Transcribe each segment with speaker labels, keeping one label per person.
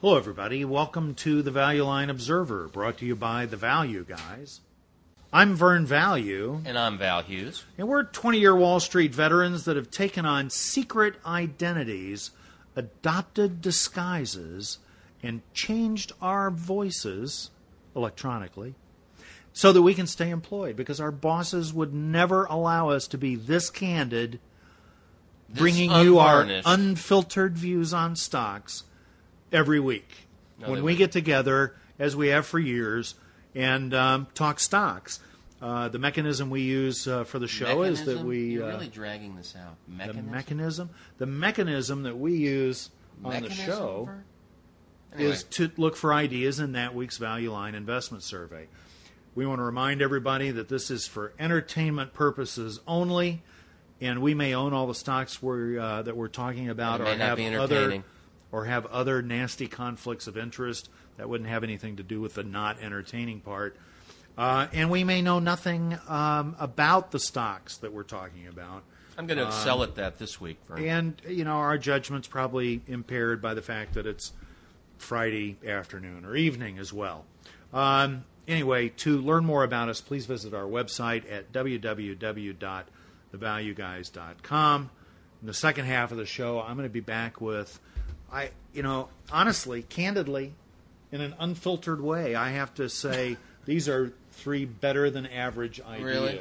Speaker 1: Hello, everybody. Welcome to the Value Line Observer, brought to you by the Value Guys. I'm Vern Value,
Speaker 2: And I'm Val Hughes.
Speaker 1: and we're 20 year Wall Street veterans that have taken on secret identities, adopted disguises, and changed our voices electronically so that we can stay employed because our bosses would never allow us to be this candid,
Speaker 2: This
Speaker 1: bringing you our unfiltered views on stocks every week
Speaker 2: No,
Speaker 1: when we
Speaker 2: wouldn't.
Speaker 1: get together, as we have for years, and um, talk stocks. Uh, the mechanism we use uh, for the show is that we
Speaker 2: You're
Speaker 1: uh,
Speaker 2: really dragging this out. Mechanism?
Speaker 1: the
Speaker 2: Mechanism?
Speaker 1: mechanism the mechanism that we use on the
Speaker 2: Mechanism,
Speaker 1: show
Speaker 2: Vern? Anyway,
Speaker 1: is to look for ideas in that week's Value Line Investment Survey. We want to remind everybody that this is for entertainment purposes only, and we may own all the stocks we're, uh, that we're talking about, or have
Speaker 2: be
Speaker 1: other
Speaker 2: entertaining.
Speaker 1: Or have other nasty conflicts of interest that wouldn't have anything to do with the not entertaining part. Uh, and we may know nothing um, about the stocks that we're talking about.
Speaker 2: I'm going to excel at that this week, Vern.
Speaker 1: And you know, our judgment's probably impaired by the fact that it's Friday afternoon or evening as well. Um, anyway, to learn more about us, please visit our website at www.thevalueguys.com. In the second half of the show, I'm going to be back with, I, you know, honestly, candidly, in an unfiltered way, I have to say these are three better than average ideas
Speaker 2: Really?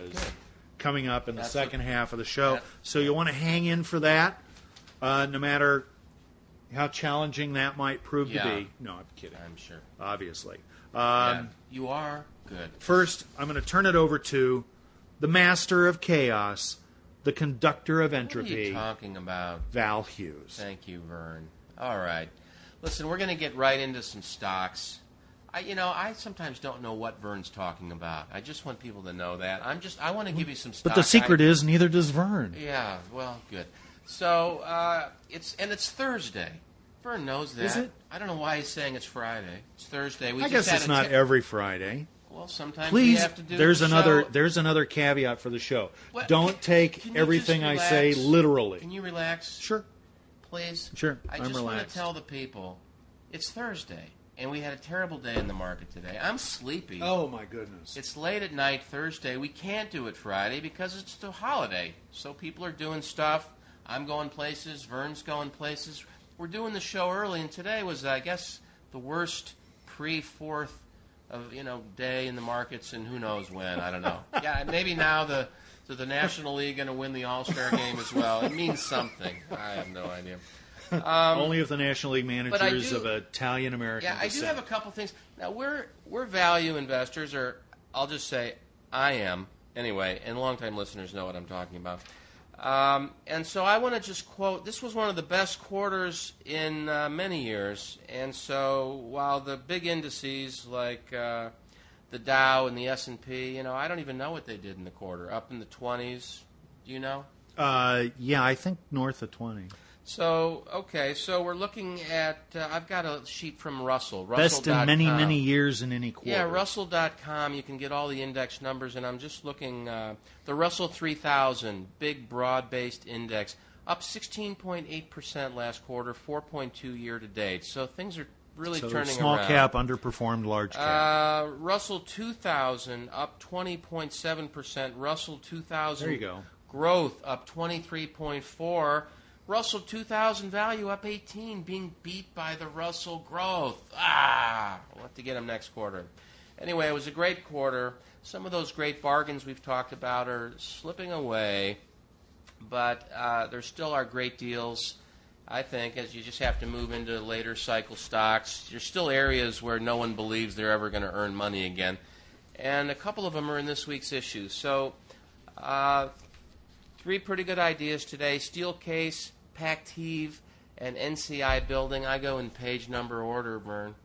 Speaker 1: Coming up in the second
Speaker 2: what-
Speaker 1: half of the show.
Speaker 2: that-
Speaker 1: so you want to hang in for that, uh, no matter how challenging that might prove
Speaker 2: Yeah.
Speaker 1: to be. No, I'm kidding.
Speaker 2: I'm sure.
Speaker 1: Obviously.
Speaker 2: yeah,
Speaker 1: Um,
Speaker 2: you are good.
Speaker 1: First, I'm going to turn it over to the master of chaos, the conductor of
Speaker 2: What are
Speaker 1: entropy,
Speaker 2: you talking about?
Speaker 1: Val Hughes.
Speaker 2: Thank you, Vern. All right. Listen, we're going to get right into some stocks. I, you know, I sometimes don't know what Vern's talking about. I just want people to know that. I'm just, I want to give you some stocks.
Speaker 1: But the secret
Speaker 2: I-
Speaker 1: is neither does Vern.
Speaker 2: Yeah, well, good. So uh, it's and it's Thursday. Vern knows that.
Speaker 1: Is it?
Speaker 2: I don't know why he's saying it's Friday. It's Thursday. We
Speaker 1: I
Speaker 2: just
Speaker 1: guess
Speaker 2: had
Speaker 1: it's not
Speaker 2: tip-
Speaker 1: every Friday.
Speaker 2: Well, sometimes we
Speaker 1: Please,
Speaker 2: have to do.
Speaker 1: there's
Speaker 2: the
Speaker 1: another
Speaker 2: show.
Speaker 1: there's another caveat for the show.
Speaker 2: What-
Speaker 1: Don't
Speaker 2: can-
Speaker 1: take
Speaker 2: can
Speaker 1: everything I say literally.
Speaker 2: Can you relax,
Speaker 1: Sure.
Speaker 2: Please?
Speaker 1: Sure,
Speaker 2: I
Speaker 1: I'm
Speaker 2: just want to tell the people, it's Thursday, and we had a terrible day in the market today. I'm sleepy.
Speaker 1: Oh my goodness.
Speaker 2: It's late at night Thursday. We can't do it Friday because it's the holiday. So people are doing stuff. I'm going places. Vern's going places. We're doing the show early, and today was, I guess, the worst pre-fourth of you know day in the markets, and who knows when. I don't know. yeah, maybe now the so the National League going to win the All Star game as well. It means something. I have no idea.
Speaker 1: Only if the National League
Speaker 2: I
Speaker 1: managers
Speaker 2: do-
Speaker 1: of Italian American
Speaker 2: Yeah, I do have a couple things. Now we're we're value investors, or I'll just say I am anyway, and longtime listeners know what I'm talking about. Um, and so I want to just quote: This was one of the best quarters in uh, many years. And so while the big indices like uh, the Dow and the S and P, you know, I don't even know what they did in the quarter. Up in the 20s. Do you know?
Speaker 1: Uh, yeah, I think north of 20.
Speaker 2: So okay, so we're looking at. Uh, I've got a sheet from Russell.
Speaker 1: Best in many, many years in any quarter.
Speaker 2: Yeah, Russell.com. You can get all the index numbers, and I'm just looking. Uh, the Russell 3000, big, broad-based index, up 16.8 percent last quarter, 4.2 year to date. So things are really
Speaker 1: So
Speaker 2: turning
Speaker 1: small
Speaker 2: around.
Speaker 1: cap underperformed large cap.
Speaker 2: Uh, Russell 2000 up 20.7 percent. Russell 2000.
Speaker 1: There you go.
Speaker 2: Growth up 23.4. Russell 2000 value up 18, being beat by the Russell growth. Ah, we'll have to get them next quarter. Anyway, it was a great quarter. Some of those great bargains we've talked about are slipping away, but uh, there still are great deals. I think as you just have to move into later cycle stocks, there's still areas where no one believes they're ever going to earn money again, and a couple of them are in this week's issue. So, uh, three pretty good ideas today: Steelcase, Pactiv, and NCI Building. I go in page number order, Vern.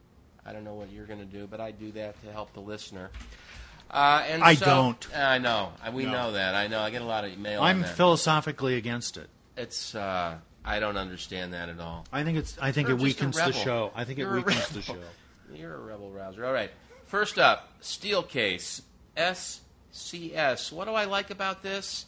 Speaker 2: I don't know what you're going to do, but I do that to help the listener. Uh, and
Speaker 1: I
Speaker 2: so-
Speaker 1: don't.
Speaker 2: I know. We
Speaker 1: No.
Speaker 2: know that. I know. I get a lot of mail.
Speaker 1: I'm
Speaker 2: that.
Speaker 1: philosophically against it.
Speaker 2: It's. Uh, I don't understand that at all.
Speaker 1: I think it's. I think
Speaker 2: You're
Speaker 1: it weakens the show. I think it
Speaker 2: You're a
Speaker 1: weakens the
Speaker 2: rebel.
Speaker 1: show.
Speaker 2: You're a rebel rouser. All right. First up, Steelcase. SCS. What do I like about this?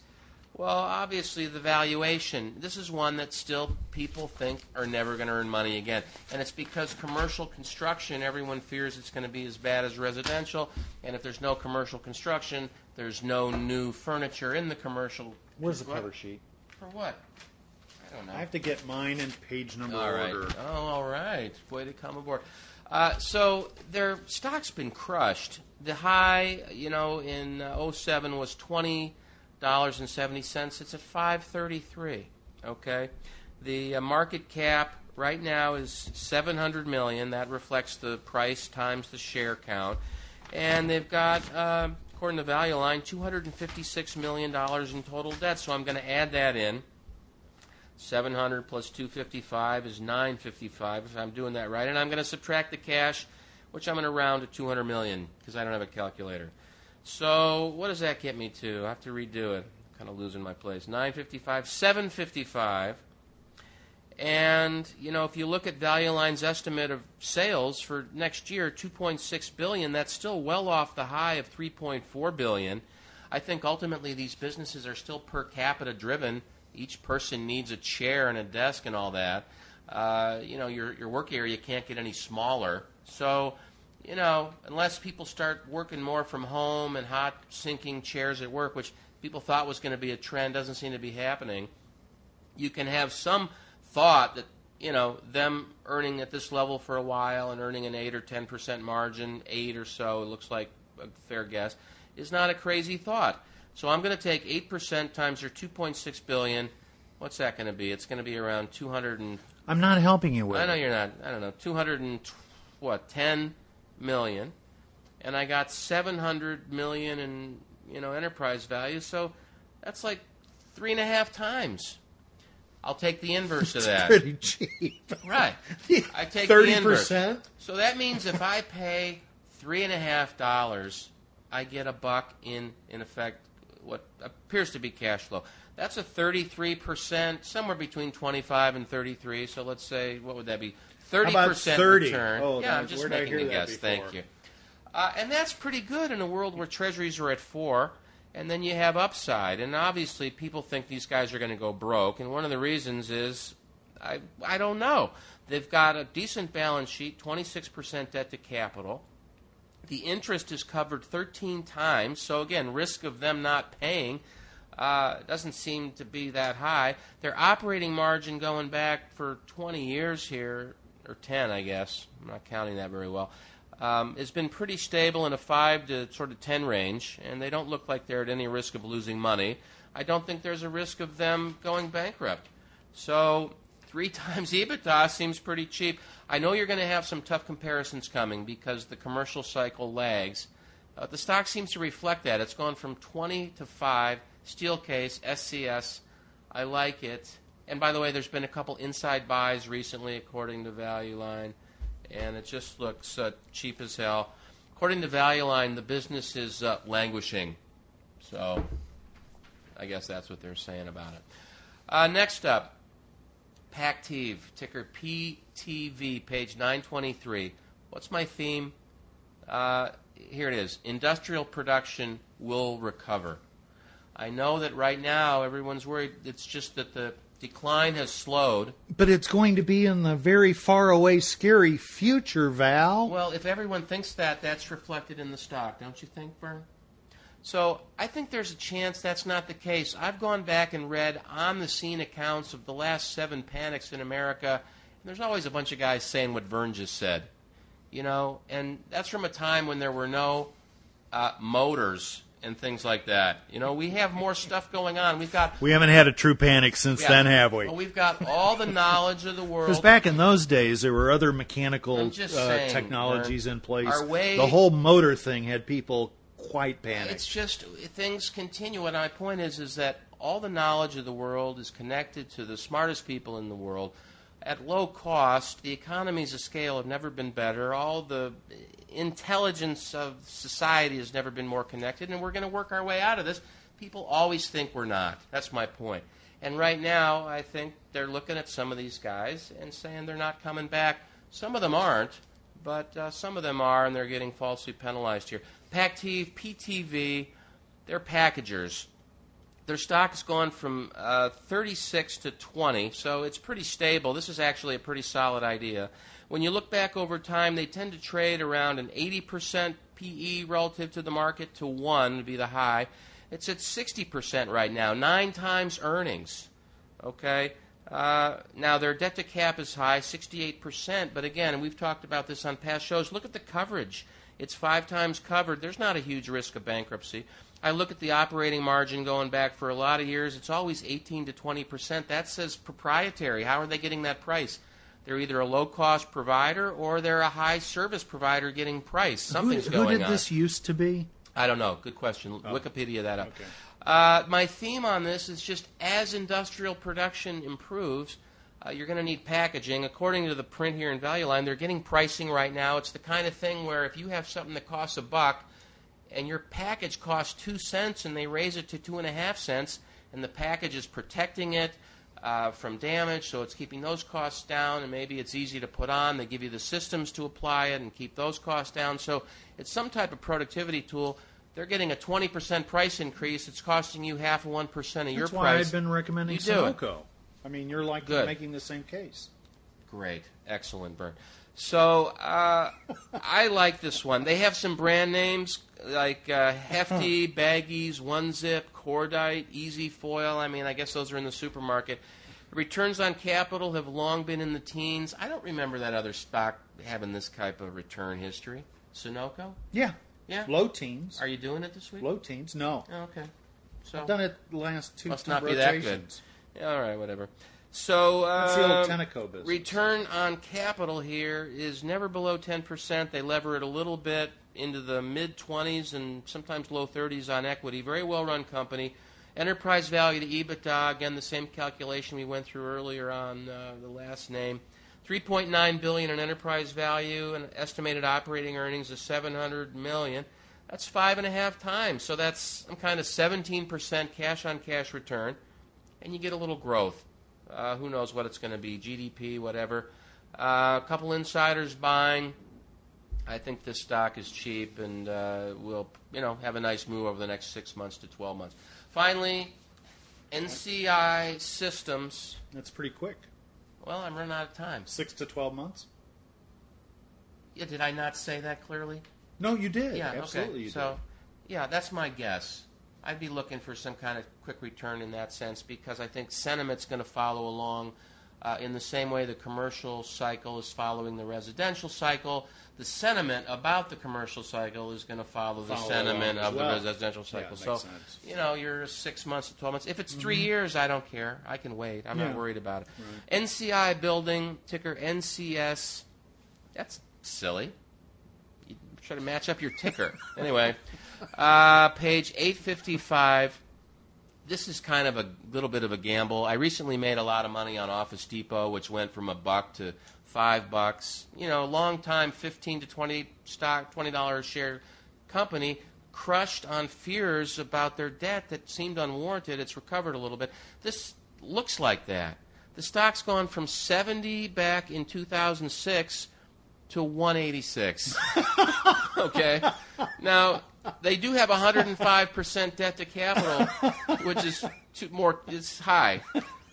Speaker 2: Well, obviously, the valuation. This is one that still people think are never going to earn money again. And it's because commercial construction, everyone fears it's going to be as bad as residential. And if there's no commercial construction, there's no new furniture in the commercial.
Speaker 1: Where's the
Speaker 2: What?
Speaker 1: cover sheet?
Speaker 2: For what? I don't know.
Speaker 1: I have to get mine in page number
Speaker 2: All right.
Speaker 1: order.
Speaker 2: Oh, all right. Way to come aboard. Uh, so their stock's been crushed. The high, you know, in uh, 07 was twenty dollars and seventy cents. It's at five thirty three. Okay, the uh, market cap right now is seven hundred million. That reflects the price times the share count, and they've got. Uh, According to Value Line, $256 million in total debt. So I'm going to add that in. 700 plus 255 is 955 if I'm doing that right. And I'm going to subtract the cash, which I'm going to round to 200 million because I don't have a calculator. So what does that get me to? I have to redo it. I'm kind of losing my place. 955, 755. And you know, if you look at Value Line's estimate of sales for next year, 2.6 billion, that's still well off the high of 3.4 billion. I think ultimately these businesses are still per capita driven. Each person needs a chair and a desk and all that. Uh, you know, your your work area can't get any smaller. So, you know, unless people start working more from home and hot sinking chairs at work, which people thought was going to be a trend, doesn't seem to be happening. You can have some thought that you know them earning at this level for a while and earning an eight or ten percent margin, eight or so, it looks like a fair guess, is not a crazy thought. So I'm going to take eight percent times your 2.6 billion. What's that going to be? It's going to be around 200 and
Speaker 1: I'm not helping you with it.
Speaker 2: I know
Speaker 1: it.
Speaker 2: you're not. I don't know. 200 and what? 10 million, and I got 700 million in you know enterprise value. So that's like three and a half times. I'll take the inverse of that.
Speaker 1: pretty cheap.
Speaker 2: Right. I take the
Speaker 1: Thirty
Speaker 2: inverse. So that means if I pay three and a half dollars, I get a buck in, in effect, what appears to be cash flow. That's a 33%, somewhere between 25 and 33. So let's say, what would that be? 30%
Speaker 1: about 30?
Speaker 2: return.
Speaker 1: Oh,
Speaker 2: yeah, I'm just making a guess. Thank you. Uh, and that's pretty good in a world where treasuries are at four, and then you have upside. And obviously, people think these guys are going to go broke, and one of the reasons is I, I don't know. They've got a decent balance sheet, 26% debt to capital. The interest is covered 13 times, so again, risk of them not paying uh, doesn't seem to be that high. Their operating margin going back for 20 years here, or 10, I guess, I'm not counting that very well, um, has been pretty stable in a 5 to sort of 10 range, and they don't look like they're at any risk of losing money. I don't think there's a risk of them going bankrupt. So three times EBITDA seems pretty cheap. I know you're going to have some tough comparisons coming because the commercial cycle lags. Uh, the stock seems to reflect that. It's gone from 20 to 5. Steelcase, SCS, I like it. And by the way, there's been a couple inside buys recently, according to Value Line, and it just looks uh, cheap as hell. According to Value Line, the business is uh, languishing. So I guess that's what they're saying about it. Uh, next up, Pactiv, ticker PTV, page 923. What's my theme? Uh, here it is Industrial production will recover. I know that right now everyone's worried. It's just that the decline has slowed.
Speaker 1: But it's going to be in the very far away, scary future, Val.
Speaker 2: Well, if everyone thinks that, that's reflected in the stock, don't you think, Vern? So I think there's a chance that's not the case. I've gone back and read on the scene accounts of the last seven panics in America, and there's always a bunch of guys saying what Vern just said. You know, and that's from a time when there were no uh, motors and things like that. You know, we have more stuff going on. We've got
Speaker 1: we haven't had a true panic since
Speaker 2: yeah,
Speaker 1: then, have we?
Speaker 2: we've got all the knowledge of the world.
Speaker 1: Because back in those days, there were other mechanical uh,
Speaker 2: saying,
Speaker 1: technologies in place.
Speaker 2: our way-
Speaker 1: the whole motor thing had people quite panicked.
Speaker 2: It's just things continue, and my point is, is that all the knowledge of the world is connected to the smartest people in the world at low cost. The economies of scale have never been better. All the intelligence of society has never been more connected, and we're going to work our way out of this. People always think we're not. That's my point. And right now, I think they're looking at some of these guys and saying they're not coming back. Some of them aren't, but uh, some of them are, and they're getting falsely penalized here. Pactiv, PTV, they're packagers. their stock has gone from uh, 36 to 20, so it's pretty stable. This is actually a pretty solid idea. When you look back over time, they tend to trade around an 80% PE relative to the market to 1 would be the high. It's at 60% right now, nine times earnings. Okay? Uh, now, their debt to cap is high, 68%, but again, we've talked about this on past shows. Look at the coverage. It's five times covered. There's not a huge risk of bankruptcy. I look at the operating margin going back for a lot of years. It's always 18 to 20 percent. That says proprietary. How are they getting that price? They're either a low cost provider or they're a high service provider getting price. Something's
Speaker 1: who,
Speaker 2: going on.
Speaker 1: Who did this used to be?
Speaker 2: I don't know. Good question. Oh. Wikipedia that up.
Speaker 1: Okay.
Speaker 2: Uh, my theme on this is just as industrial production improves, uh, you're going to need packaging. According to the print here in Value Line, they're getting pricing right now. It's the kind of thing where if you have something that costs a buck, and your package costs two cents and they raise it to two and a half cents, and the package is protecting it uh, from damage, so it's keeping those costs down, and maybe it's easy to put on. They give you the systems to apply it and keep those costs down. So it's some type of productivity tool. They're getting a 20% price increase. It's costing you half of 1% of
Speaker 1: That's
Speaker 2: your
Speaker 1: why
Speaker 2: price.
Speaker 1: I've been recommending
Speaker 2: You.
Speaker 1: Sunoco. I mean, you're like
Speaker 2: Good.
Speaker 1: making the same case.
Speaker 2: Great. Excellent, Bert. So uh, I like this one. They have some brand names like uh, Hefty, Baggies, One Zip, Kordite, EZ Foil. I mean, I guess those are in the supermarket. Returns on capital have long been in the teens. I don't remember that other stock having this type of return history. Sunoco?
Speaker 1: Yeah.
Speaker 2: Yeah.
Speaker 1: Low teens.
Speaker 2: Are you doing it this week?
Speaker 1: Low teens. No.
Speaker 2: Oh, okay. So
Speaker 1: I've done it the last two
Speaker 2: Must
Speaker 1: two
Speaker 2: not be that good. All right, whatever. So
Speaker 1: That's the old
Speaker 2: um,
Speaker 1: Tenneco business.
Speaker 2: Return on capital here is never below 10%. They lever it a little bit into the mid 20s and sometimes low 30s on equity. Very well run company. Enterprise value to EBITDA, again, the same calculation we went through earlier on uh, the last name. 3.9 billion in enterprise value and estimated operating earnings of 700 million. That's five and a half times. So that's some kind of 17% cash on cash return, and you get a little growth. Uh, who knows what it's going to be? GDP, whatever. Uh, a couple insiders buying. I think this stock is cheap, and uh, will you know have a nice move over the next six months to 12 months. Finally, NCI Systems.
Speaker 1: That's pretty quick.
Speaker 2: Well, I'm running out of time.
Speaker 1: Six to twelve months.
Speaker 2: Yeah, did I not say that clearly?
Speaker 1: No, you did.
Speaker 2: Yeah,
Speaker 1: Absolutely,
Speaker 2: okay. so, yeah, that's my guess. I'd be looking for some kind of quick return in that sense because I think sentiment's going to follow along uh, in the same way the commercial cycle is following the residential cycle. The sentiment about the commercial cycle is going to follow the
Speaker 1: Follow
Speaker 2: sentiment
Speaker 1: as
Speaker 2: of
Speaker 1: well.
Speaker 2: the residential
Speaker 1: Yeah,
Speaker 2: cycle. so,
Speaker 1: sense.
Speaker 2: you know, you're six months to 12 months. If it's 3 years, I don't care. I can wait. I'm not worried about it. NCI building, ticker NCS. That's silly. You try to match up your ticker. anyway, uh, page 855. This is kind of a little bit of a gamble. I recently made a lot of money on Office Depot, which went from a buck to five bucks. You know, long time, 15 to 20 stock, $20 a share company crushed on fears about their debt that seemed unwarranted. It's recovered a little bit. This looks like that. The stock's gone from 70 back in 2006 to 186. okay. Now they do have 105% debt to capital, which is too, more it's high.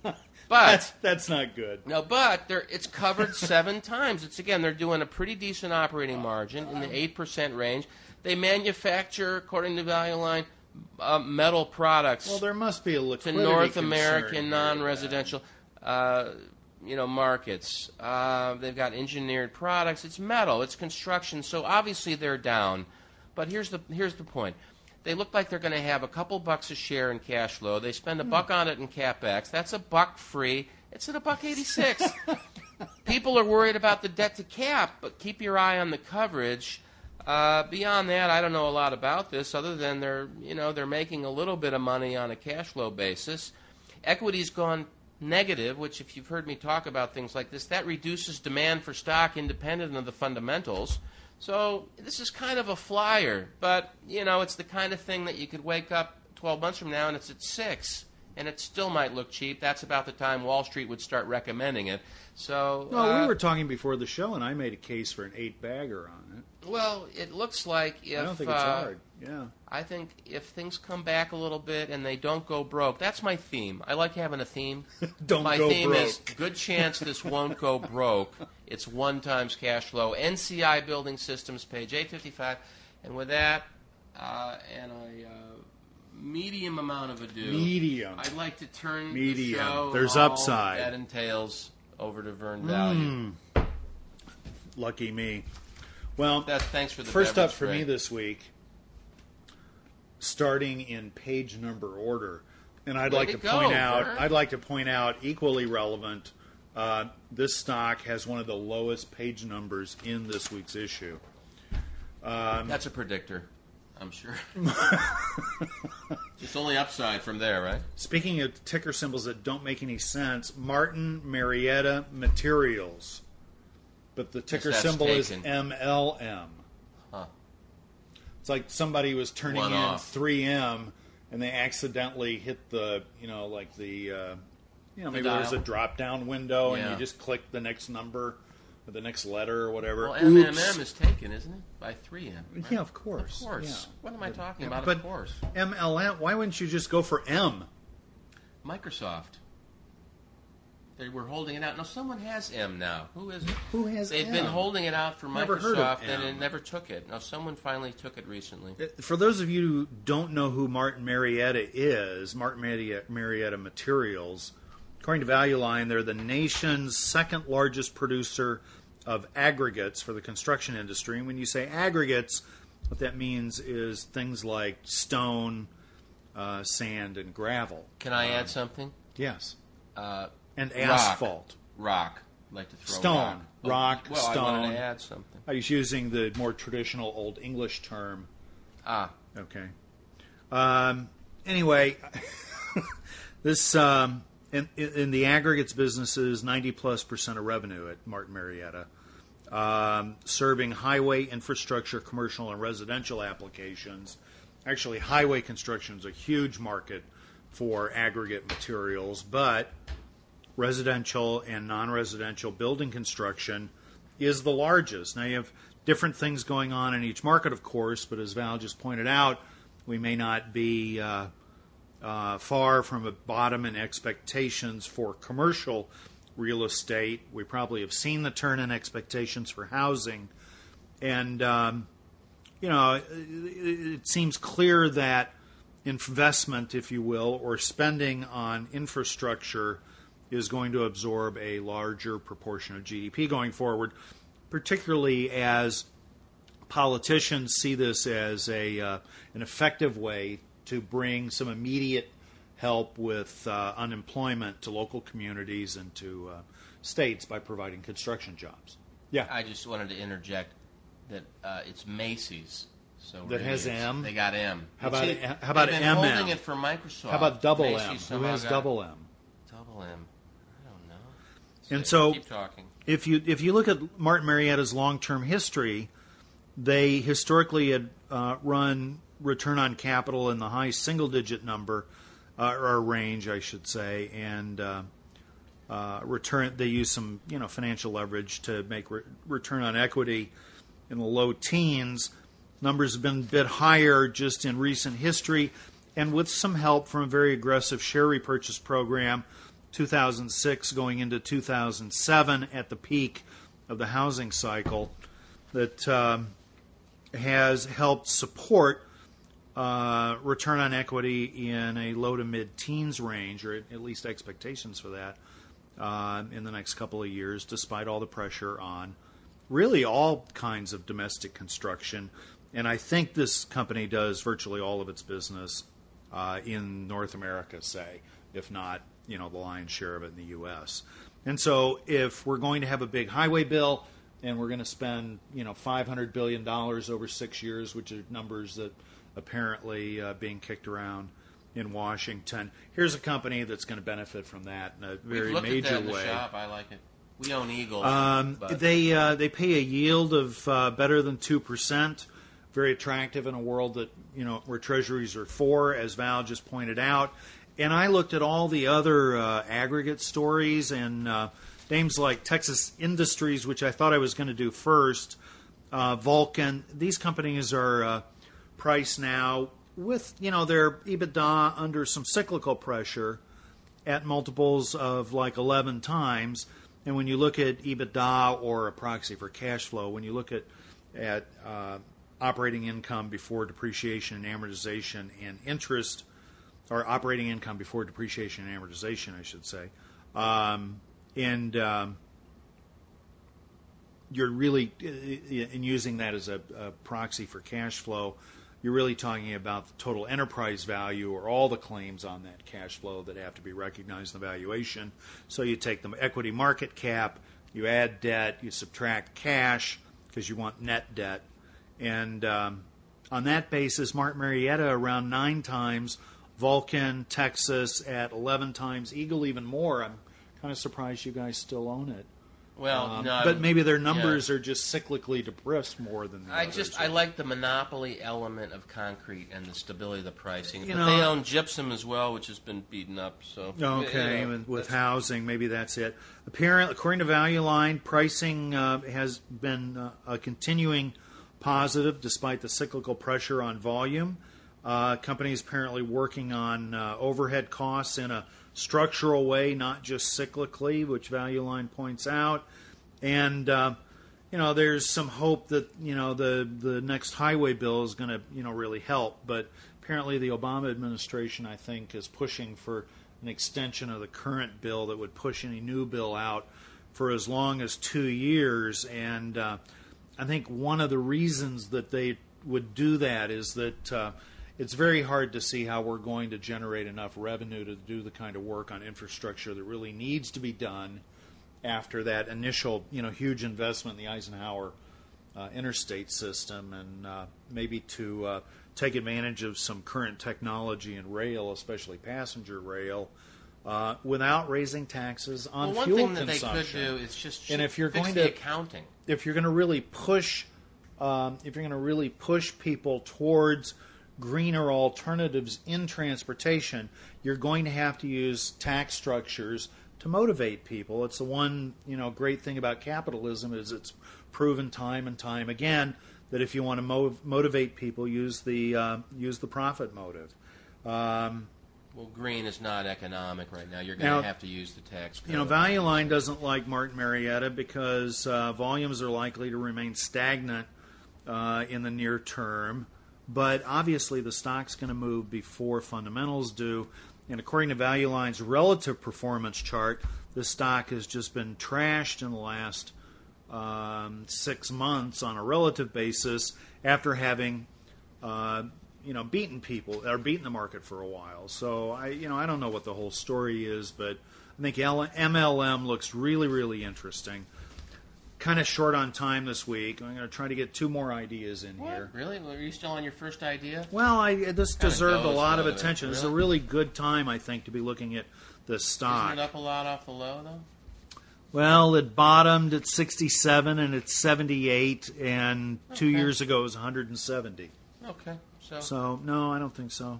Speaker 2: But
Speaker 1: That's that's not good.
Speaker 2: no, but they're, it's covered seven times. It's again they're doing a pretty decent operating margin in the eight percent range. They manufacture, according to Value Line, uh, metal products
Speaker 1: Well, there must be a liquidity
Speaker 2: to
Speaker 1: North
Speaker 2: American non-residential, uh, you know, markets. Uh, they've got engineered products. It's metal. It's construction. So obviously they're down. But here's the here's the point. They look like they're going to have a couple bucks a share in cash flow. They spend a buck on it in capex. That's a buck free. It's at a buck eighty six. People are worried about the debt to cap, but keep your eye on the coverage. Uh, beyond that, I don't know a lot about this, other than they're you know they're making a little bit of money on a cash flow basis. Equity's gone negative, which if you've heard me talk about things like this, that reduces demand for stock independent of the fundamentals. So this is kind of a flyer, but you know it's the kind of thing that you could wake up 12 months from now and it's at six. and it still might look cheap. That's about the time Wall Street would start recommending it. So,
Speaker 1: Well,
Speaker 2: uh,
Speaker 1: we were talking before the show, and I made a case for an eight bagger on it.
Speaker 2: well, it looks like if
Speaker 1: I don't think it's
Speaker 2: uh,
Speaker 1: hard. Yeah.
Speaker 2: I think if things come back a little bit and they don't go broke, that's my theme. I like having a theme.
Speaker 1: Don't
Speaker 2: my
Speaker 1: go
Speaker 2: theme
Speaker 1: broke.
Speaker 2: is good chance this won't go broke. It's one times cash flow. NCI Building Systems, page 855. And with that, uh, and a uh, medium amount of ado,
Speaker 1: Medium.
Speaker 2: I'd like to turn
Speaker 1: Medium.
Speaker 2: the show.
Speaker 1: There's upside.
Speaker 2: That entails over to Vern Value.
Speaker 1: Lucky me. Well,
Speaker 2: That, thanks for the
Speaker 1: first up for me this week, starting in page number order, and I'd
Speaker 2: Way
Speaker 1: like
Speaker 2: to
Speaker 1: to
Speaker 2: go,
Speaker 1: point out,
Speaker 2: Vern.
Speaker 1: I'd like to point out equally relevant. Uh, this stock has one of the lowest page numbers in this week's issue.
Speaker 2: That's a predictor, I'm sure. it's only upside from there, right?
Speaker 1: Speaking of ticker symbols that don't make any sense, Martin Marietta Materials, but the ticker symbol is. MLM.
Speaker 2: Huh.
Speaker 1: It's like somebody was turning
Speaker 2: One
Speaker 1: in
Speaker 2: off.
Speaker 1: 3M and they accidentally hit the, you know, like the, uh, you know, maybe there was a drop down window and you just click the next number or the next letter or whatever.
Speaker 2: Well,
Speaker 1: Oops.
Speaker 2: MMM is taken, isn't it? By 3M. right?
Speaker 1: Yeah, of course.
Speaker 2: Of course.
Speaker 1: Yeah.
Speaker 2: What am I talking
Speaker 1: Yeah,
Speaker 2: about?
Speaker 1: but
Speaker 2: of course.
Speaker 1: MLM, why wouldn't you just go for M?
Speaker 2: Microsoft. They were holding it out. Now, someone has M now. Who is it?
Speaker 1: Who has it
Speaker 2: They've
Speaker 1: M?
Speaker 2: been holding it out for
Speaker 1: Never
Speaker 2: Microsoft, and it never took it. Now, someone finally took it recently.
Speaker 1: Uh, for those of you who don't know who Martin Marietta is, Martin Marietta, Marietta Materials, according to Value Line, they're the nation's second largest producer of aggregates for the construction industry. And when you say aggregates, what that means is things like stone, uh, sand, and gravel.
Speaker 2: Can I add something?
Speaker 1: Yes.
Speaker 2: Uh,
Speaker 1: And asphalt.
Speaker 2: Rock. Like to throw
Speaker 1: Stone.
Speaker 2: rock.
Speaker 1: Rock,
Speaker 2: well, I wanted
Speaker 1: stone.
Speaker 2: to add something.
Speaker 1: I was using the more traditional Old English term
Speaker 2: Ah,
Speaker 1: Okay. Um, anyway, this um, in, in the aggregates businesses, ninety plus percent of revenue at Martin Marietta, um, serving highway infrastructure, commercial and residential applications. Actually, highway construction is a huge market for aggregate materials, but residential and non-residential building construction is the largest. Now you have different things going on in each market, of course, but as Val just pointed out, we may not be uh, uh, far from a bottom in expectations for commercial real estate. We probably have seen the turn in expectations for housing, and um, you know, it, it seems clear that investment, if you will, or spending on infrastructure is going to absorb a larger proportion of GDP going forward, particularly as politicians see this as a uh, an effective way to bring some immediate help with uh, unemployment to local communities and to uh, states by providing construction jobs. Yeah.
Speaker 2: I just wanted to interject that uh, it's Macy's. So
Speaker 1: That has M?
Speaker 2: They got M.
Speaker 1: How about-
Speaker 2: it-
Speaker 1: how about MM?
Speaker 2: holding it for Microsoft.
Speaker 1: How about double
Speaker 2: Macy's
Speaker 1: M? Who has double M?
Speaker 2: Double M. I don't know.
Speaker 1: And so-
Speaker 2: keep talking.
Speaker 1: if you if you look at Martin Marietta's long term history, they historically had uh, run return on capital in the high single digit number uh, or range, I should say, and uh, uh, return. They use some you know financial leverage to make re- return on equity in the low teens. Numbers have been a bit higher just in recent history, and with some help from a very aggressive share repurchase program, 2006 going into 2007 at the peak of the housing cycle, that um, has helped support uh, return on equity in a low to mid teens range, or at least expectations for that uh, in the next couple of years, despite all the pressure on really all kinds of domestic construction. And I think this company does virtually all of its business uh, in North America, say, if not, you know, the lion's share of it in the U.S. And so, if we're going to have a big highway bill and we're going to spend, you know, 500 billion dollars over six years, which are numbers that apparently uh, being kicked around in Washington, here's a company that's going to benefit from that in a very major
Speaker 2: at that in the
Speaker 1: way.
Speaker 2: shop. I like it. We own Eagle.
Speaker 1: Um, they uh, they pay a yield of uh, better than two percent. Very attractive in a world that you know where treasuries are four, as Val just pointed out, and I looked at all the other uh, aggregate stories and uh, names like Texas Industries, which I thought I was going to do first, uh, Vulcan. These companies are uh, priced now with you know their EBITDA under some cyclical pressure at multiples of like 11 times. And when you look at EBITDA or a proxy for cash flow, when you look at at uh, operating income before depreciation and amortization and interest, or operating income before depreciation and amortization, I should say, um, and um, you're really in using that as a, a proxy for cash flow you're really talking about the total enterprise value or all the claims on that cash flow that have to be recognized in the valuation. So you take the equity market cap, you add debt, you subtract cash because you want net debt. And um, on that basis, Martin Marietta around nine times, Vulcan, Texas at 11 times, Eagle even more. I'm kind of surprised you guys still own it.
Speaker 2: Well,
Speaker 1: Um,
Speaker 2: no,
Speaker 1: but maybe their numbers
Speaker 2: yeah.
Speaker 1: are just cyclically depressed more than the
Speaker 2: I
Speaker 1: others.
Speaker 2: just I like the monopoly element of concrete and the stability of the pricing.
Speaker 1: You
Speaker 2: but
Speaker 1: know-
Speaker 2: they own gypsum as well, which has been beaten up. So
Speaker 1: Okay,
Speaker 2: you know,
Speaker 1: with, with housing, maybe that's it. Apparently, according to Value Line, pricing uh, has been uh, a continuing positive despite the cyclical pressure on volume. Uh, companies apparently working on uh, overhead costs in a structural way, not just cyclically, which Value Line points out. And uh, you know, there's some hope that you know the the next highway bill is going to you know really help. But apparently, the Obama administration, I think, is pushing for an extension of the current bill that would push any new bill out for as long as two years. And uh, I think one of the reasons that they would do that is that uh, it's very hard to see how we're going to generate enough revenue to do the kind of work on infrastructure that really needs to be done after that initial, you know, huge investment in the Eisenhower uh, interstate system, and uh, maybe to uh, take advantage of some current technology in rail, especially passenger rail, uh, without raising taxes on
Speaker 2: Well, one
Speaker 1: fuel
Speaker 2: thing that they could do is just
Speaker 1: And if you're going
Speaker 2: the
Speaker 1: to-
Speaker 2: accounting.
Speaker 1: if you're going to really push, um, if you're going to really push people towards greener alternatives in transportation, you're going to have to use tax structures to motivate people. It's the one you know great thing about capitalism is it's proven time and time again that if you want to mo- motivate people, use the uh, use the profit motive. Um,
Speaker 2: Well, green is not economic right now. You're going
Speaker 1: Now-
Speaker 2: to have to use the tax code.
Speaker 1: You know, Value Line doesn't like Martin Marietta because uh, volumes are likely to remain stagnant uh, in the near term. But obviously, the stock's going to move before fundamentals do. And according to Value Line's relative performance chart, the stock has just been trashed in the last um, six months on a relative basis after having uh, you know, beaten people or beaten the market for a while. So I, you know, I don't know what the whole story is, but I think MLM looks really, really interesting. Kind of short on time this week. I'm going to try to get two more ideas in
Speaker 2: What?
Speaker 1: here.
Speaker 2: Really? Are you still on your first idea?
Speaker 1: Well, I, this
Speaker 2: Kinda
Speaker 1: deserved a lot of attention. This is a
Speaker 2: really.
Speaker 1: really good time, I think, to be looking at the stock.
Speaker 2: Isn't it up a lot off the low though?
Speaker 1: Well, it bottomed at 67 and it's 78, and two years ago it was 170.
Speaker 2: Okay. So,
Speaker 1: So no, I don't think so.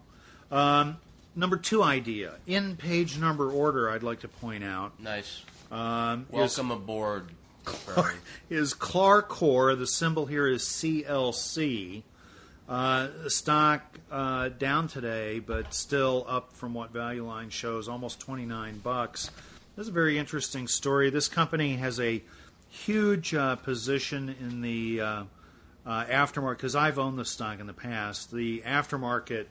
Speaker 1: Um, number two idea in page number order. I'd like to point out
Speaker 2: nice.
Speaker 1: um, is,
Speaker 2: Welcome aboard.
Speaker 1: Is Clarcor. The symbol here is CLC. Uh, stock uh, down today, but still up from what Value Line shows, almost 29 bucks. This is a very interesting story. This company has a huge uh, position in the uh, uh, aftermarket because I've owned the stock in the past. The aftermarket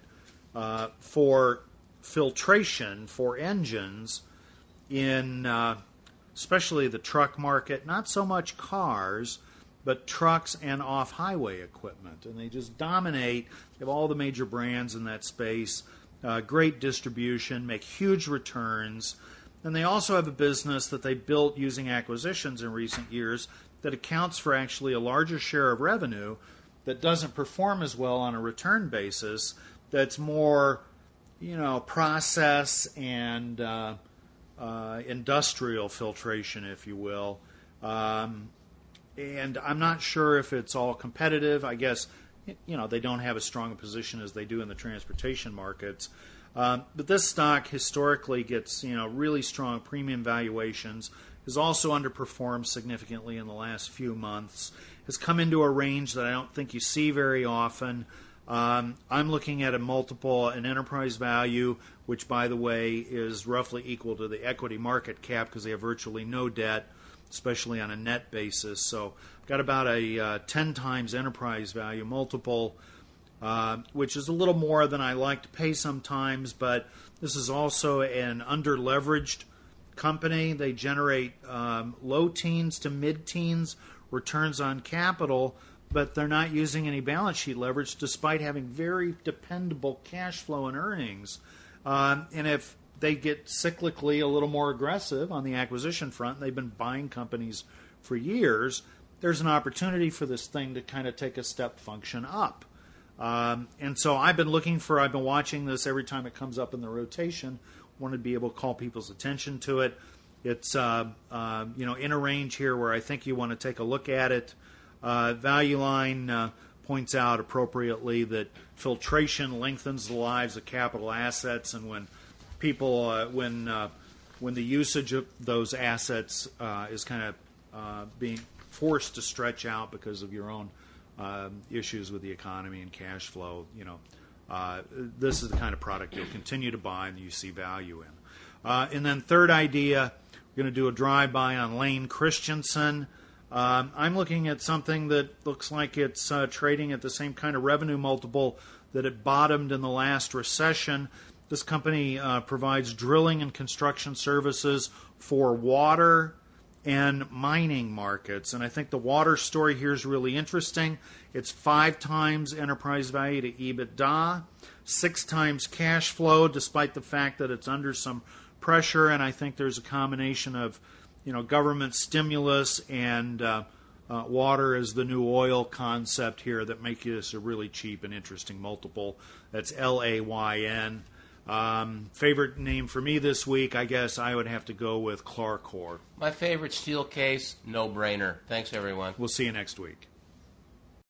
Speaker 1: uh, for filtration for engines in especially the truck market, not so much cars, but trucks and off highway equipment. And they just dominate. They have all the major brands in that space, uh, great distribution, make huge returns. And they also have a business that they built using acquisitions in recent years that accounts for actually a larger share of revenue that doesn't perform as well on a return basis, that's more, you know, process and uh, uh, industrial filtration, if you will. Um, and I'm not sure if it's all competitive. I guess, you know, they don't have as strong a position as they do in the transportation markets. Um, but this stock historically gets you know really strong premium valuations. Has also underperformed significantly in the last few months. Has come into a range that I don't think you see very often. Um, I'm looking at a multiple, an enterprise value, which, by the way, is roughly equal to the equity market cap because they have virtually no debt, especially on a net basis. So I've got about a uh, 10 times enterprise value multiple, uh, which is a little more than I like to pay sometimes, but this is also an under leveraged company. They generate um, low teens to mid teens returns on capital but they're not using any balance sheet leverage despite having very dependable cash flow and earnings. Um, and if they get cyclically a little more aggressive on the acquisition front, they've been buying companies for years, there's an opportunity for this thing to kind of take a step function up. Um, and so I've been looking for, I've been watching this every time it comes up in the rotation. Wanted to be able to call people's attention to it. It's uh, uh, you know in a range here where I think you want to take a look at it. Uh, Value Line uh, points out appropriately that filtration lengthens the lives of capital assets, and when people, uh, when uh, when the usage of those assets uh, is kind of uh, being forced to stretch out because of your own um, issues with the economy and cash flow, you know, this is the kind of product you'll continue to buy and you see value in. and then third idea, we're going to do a drive-by on Layne Christensen. Um, I'm looking at something that looks like it's uh, trading at the same kind of revenue multiple that it bottomed in the last recession. This company uh, provides drilling and construction services for water and mining markets. And I think the water story here is really interesting. It's five times enterprise value to EBITDA, six times cash flow, despite the fact that it's under some pressure. And I think there's a combination of you know, government stimulus and uh, uh, water is the new oil concept here that make this a really cheap and interesting multiple. That's L A Y N. Um, favorite name for me this week, I guess I would have to go with Clarcor.
Speaker 2: My favorite Steelcase, no brainer. Thanks, everyone.
Speaker 1: We'll see you next week.